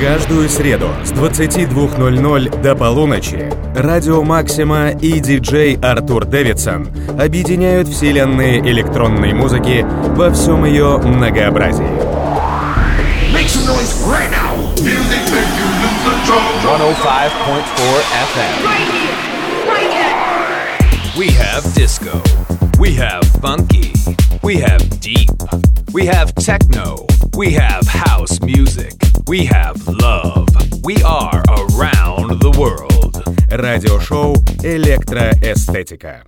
Каждую среду с 22.00 до полуночи Радио Максима и диджей Артур Дэвидсон объединяют вселенные электронной музыки во всем ее многообразии. Make some noise right now. Music make you lose control. 105.4 FM. Right here, right here. We have disco. We have funky. We have deep. We have techno. We have house music. We have love. We are around the world. Радиошоу «Электроэстетика».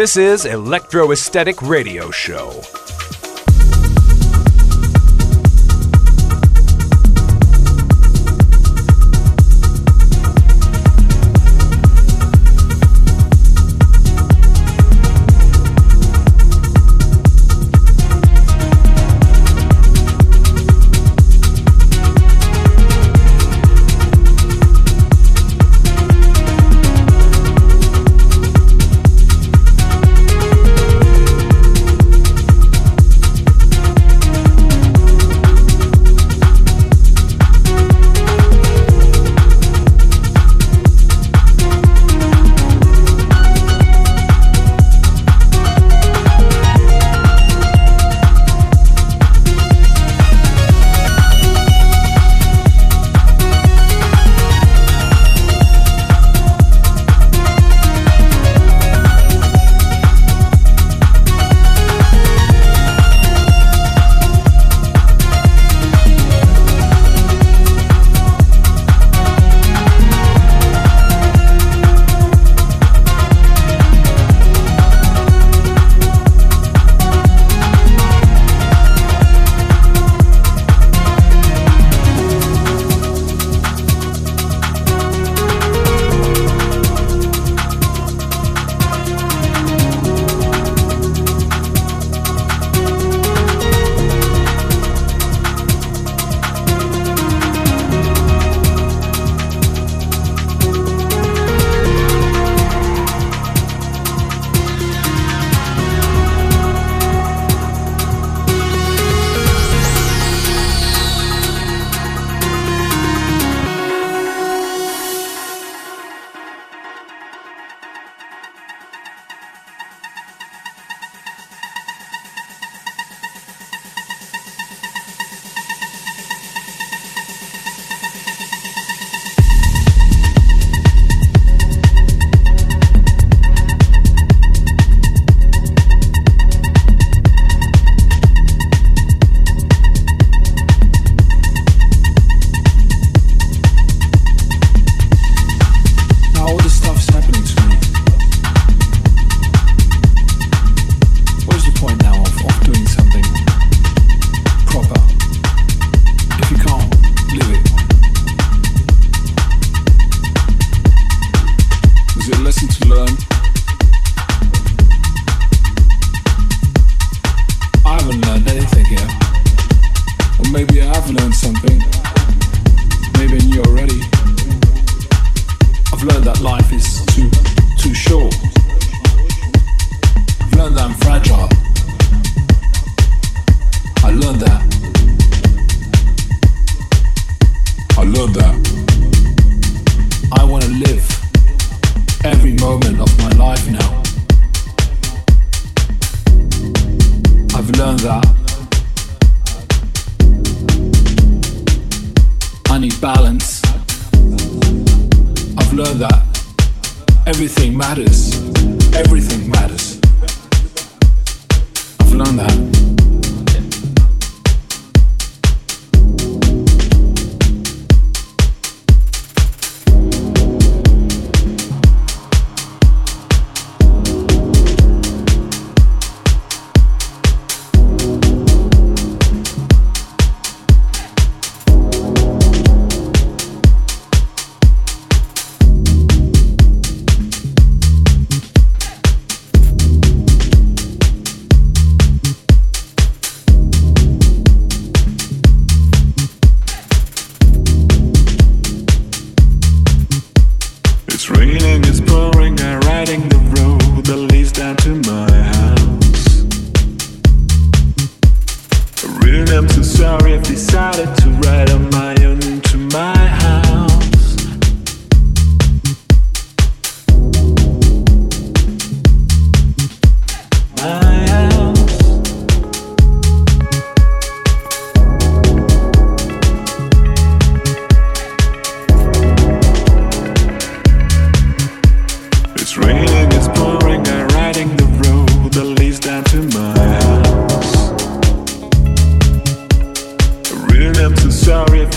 This is Electro Esthetic Radio Show. Real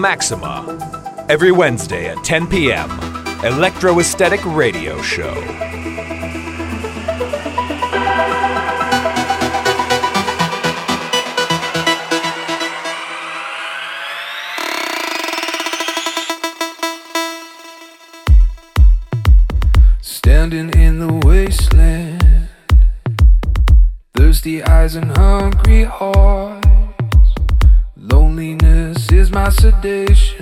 Maxima. Every Wednesday at 10 p.m. Electroesthetic Radio Show. Standing in the wasteland, thirsty eyes and hungry heart is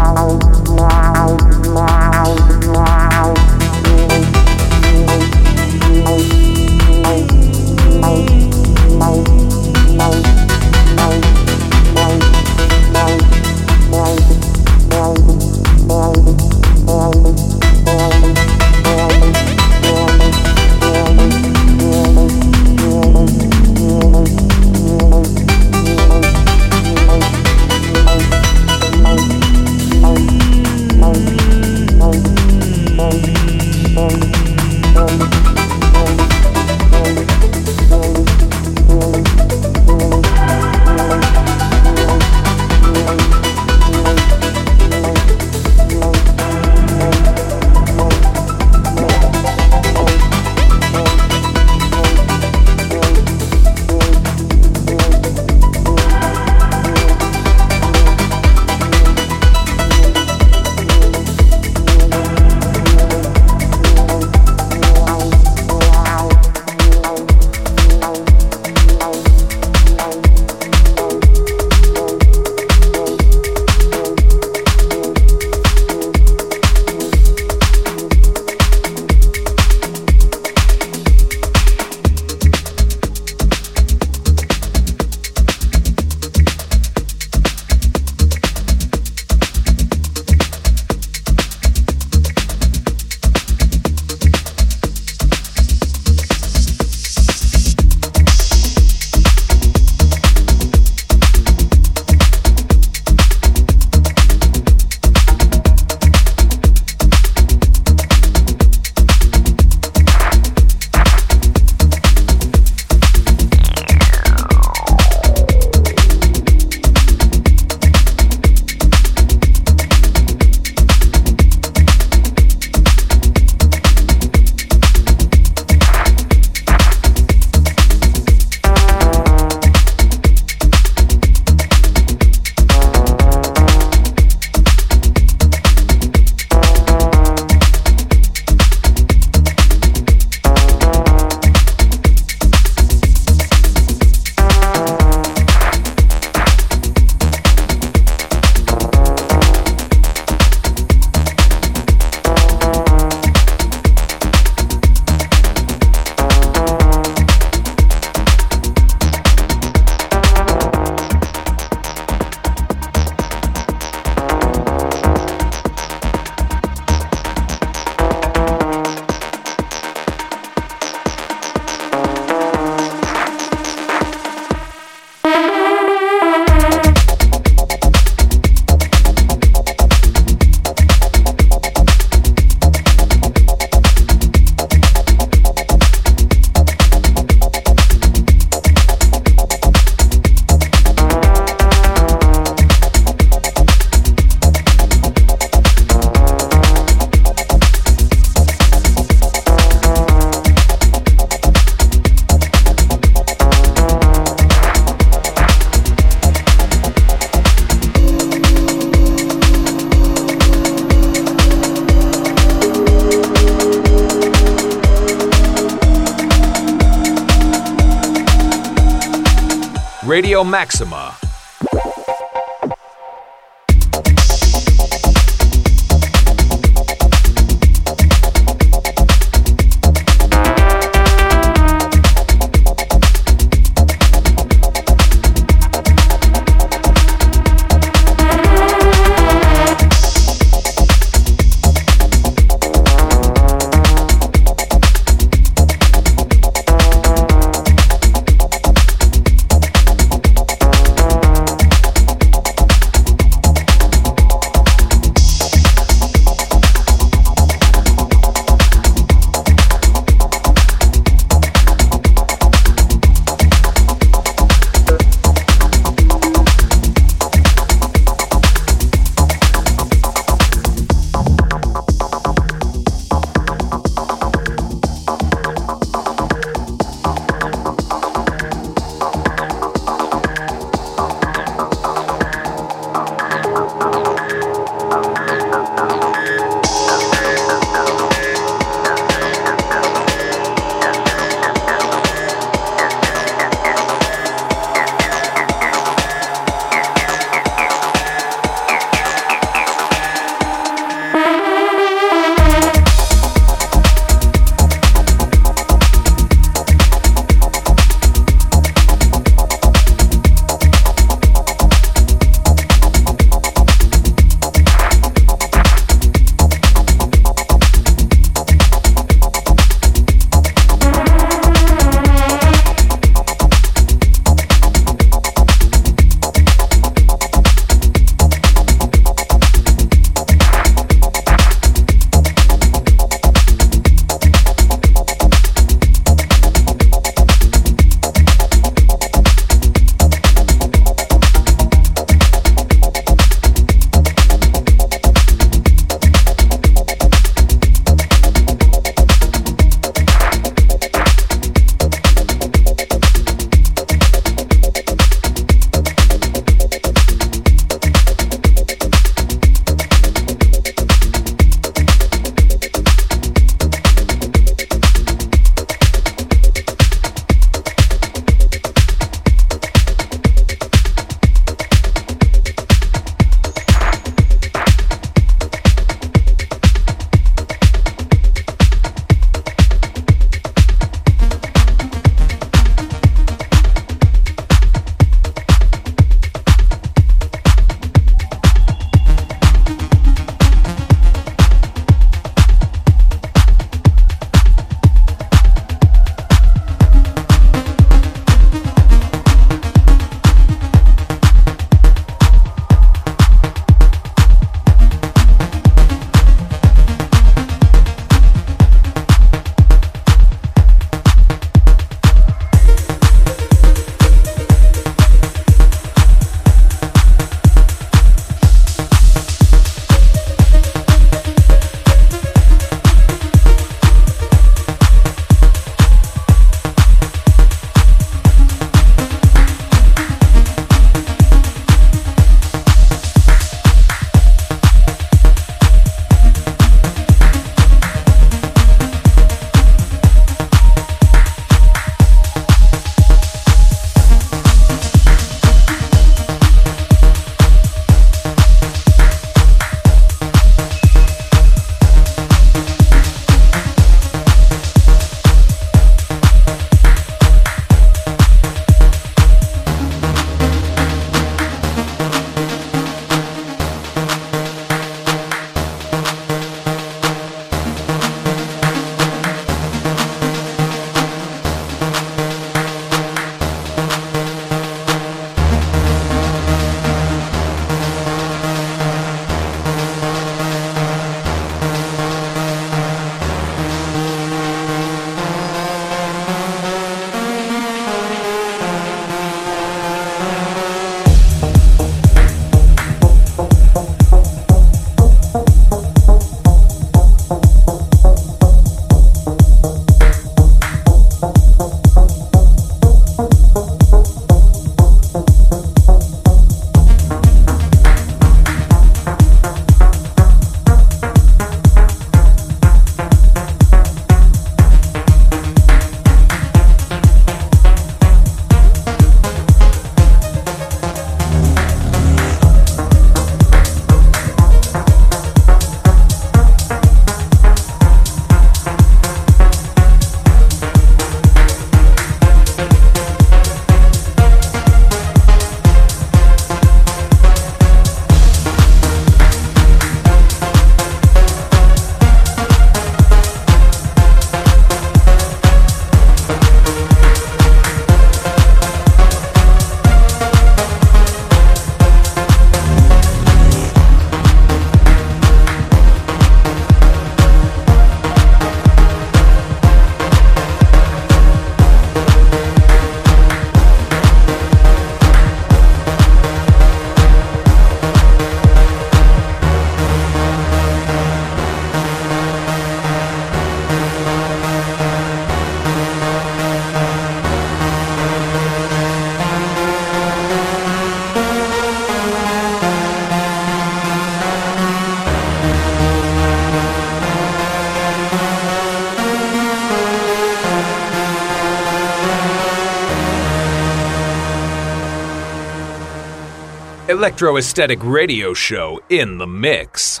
Electro Esthetic Radio Show in the mix.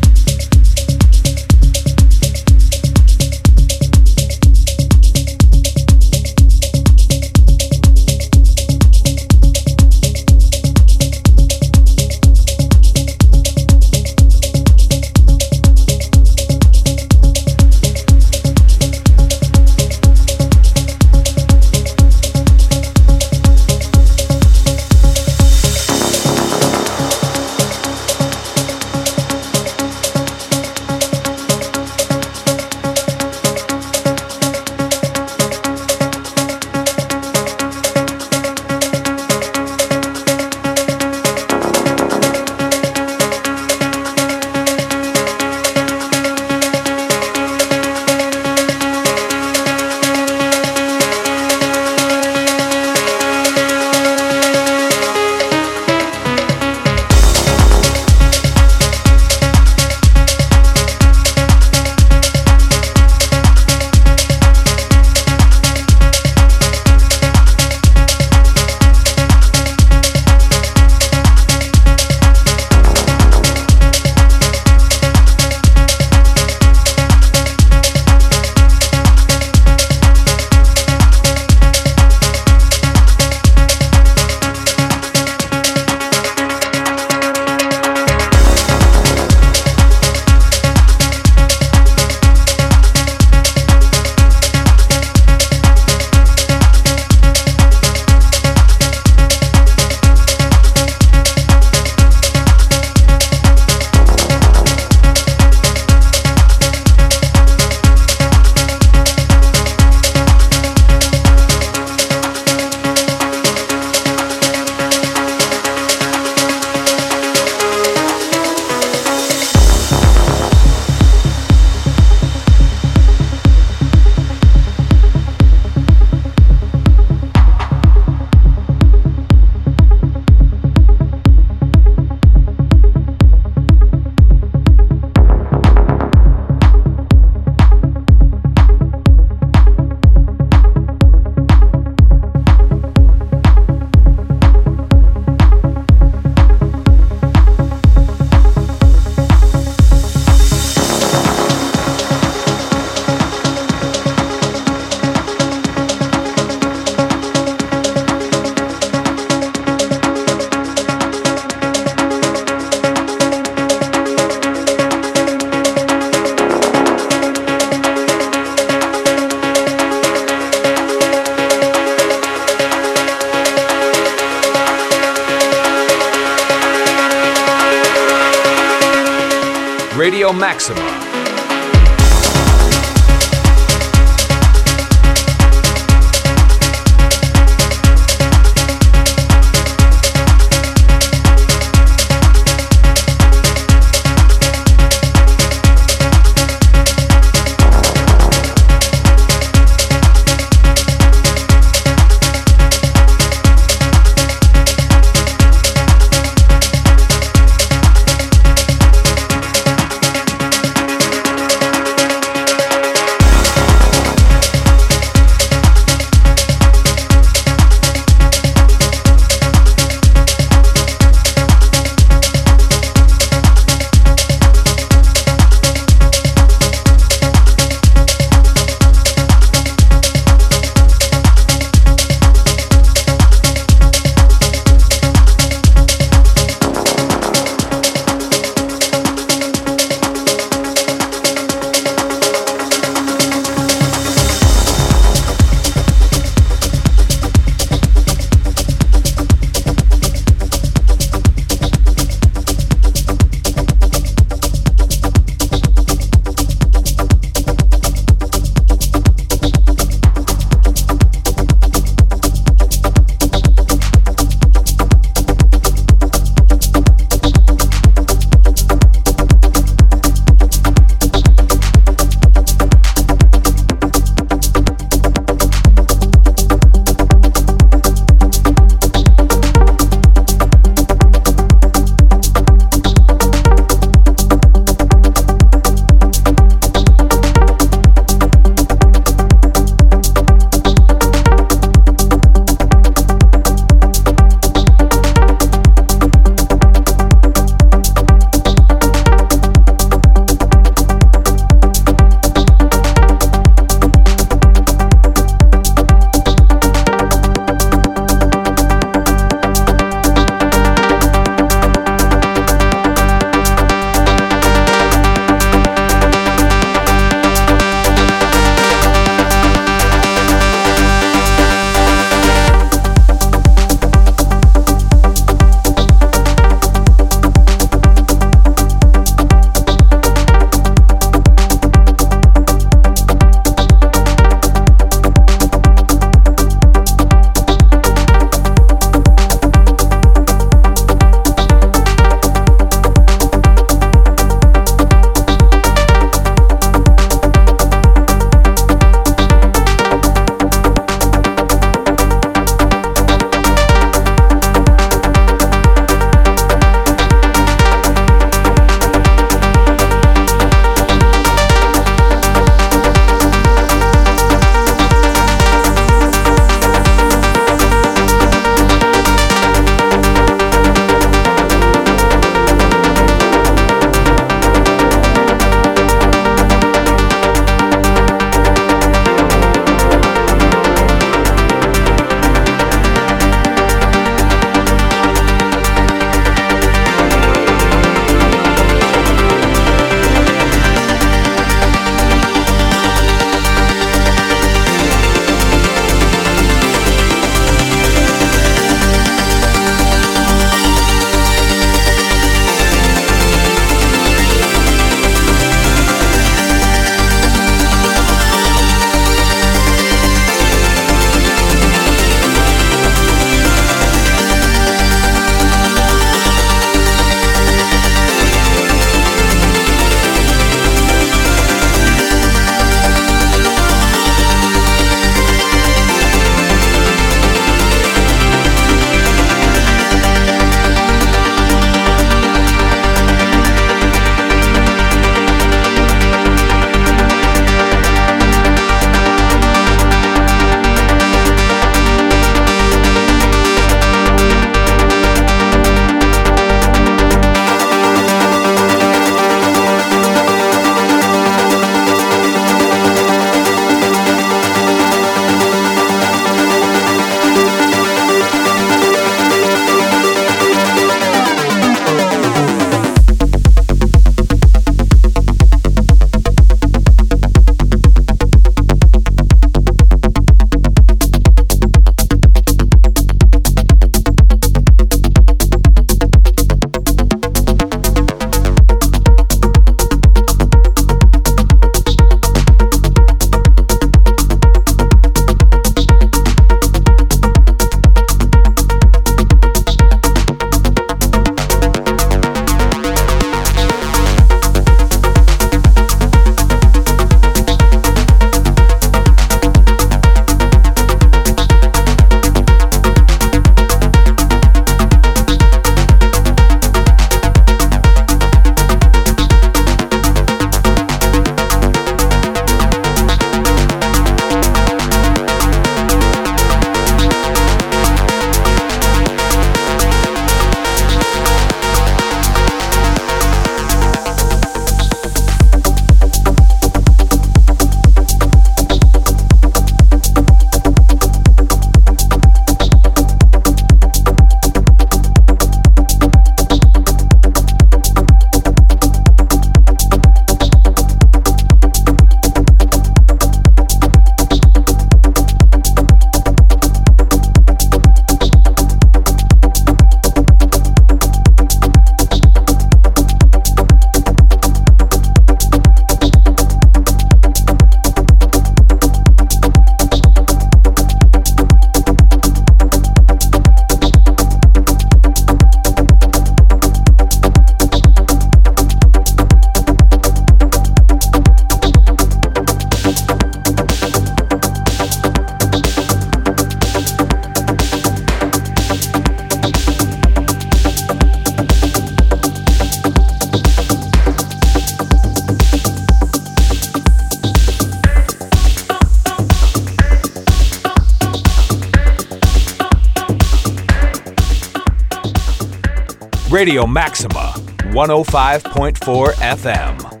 Radio Maxima, 105.4 FM.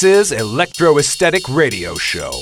This is Electro Esthetic Radio Show.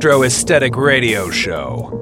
Electro Esthetic Radio Show.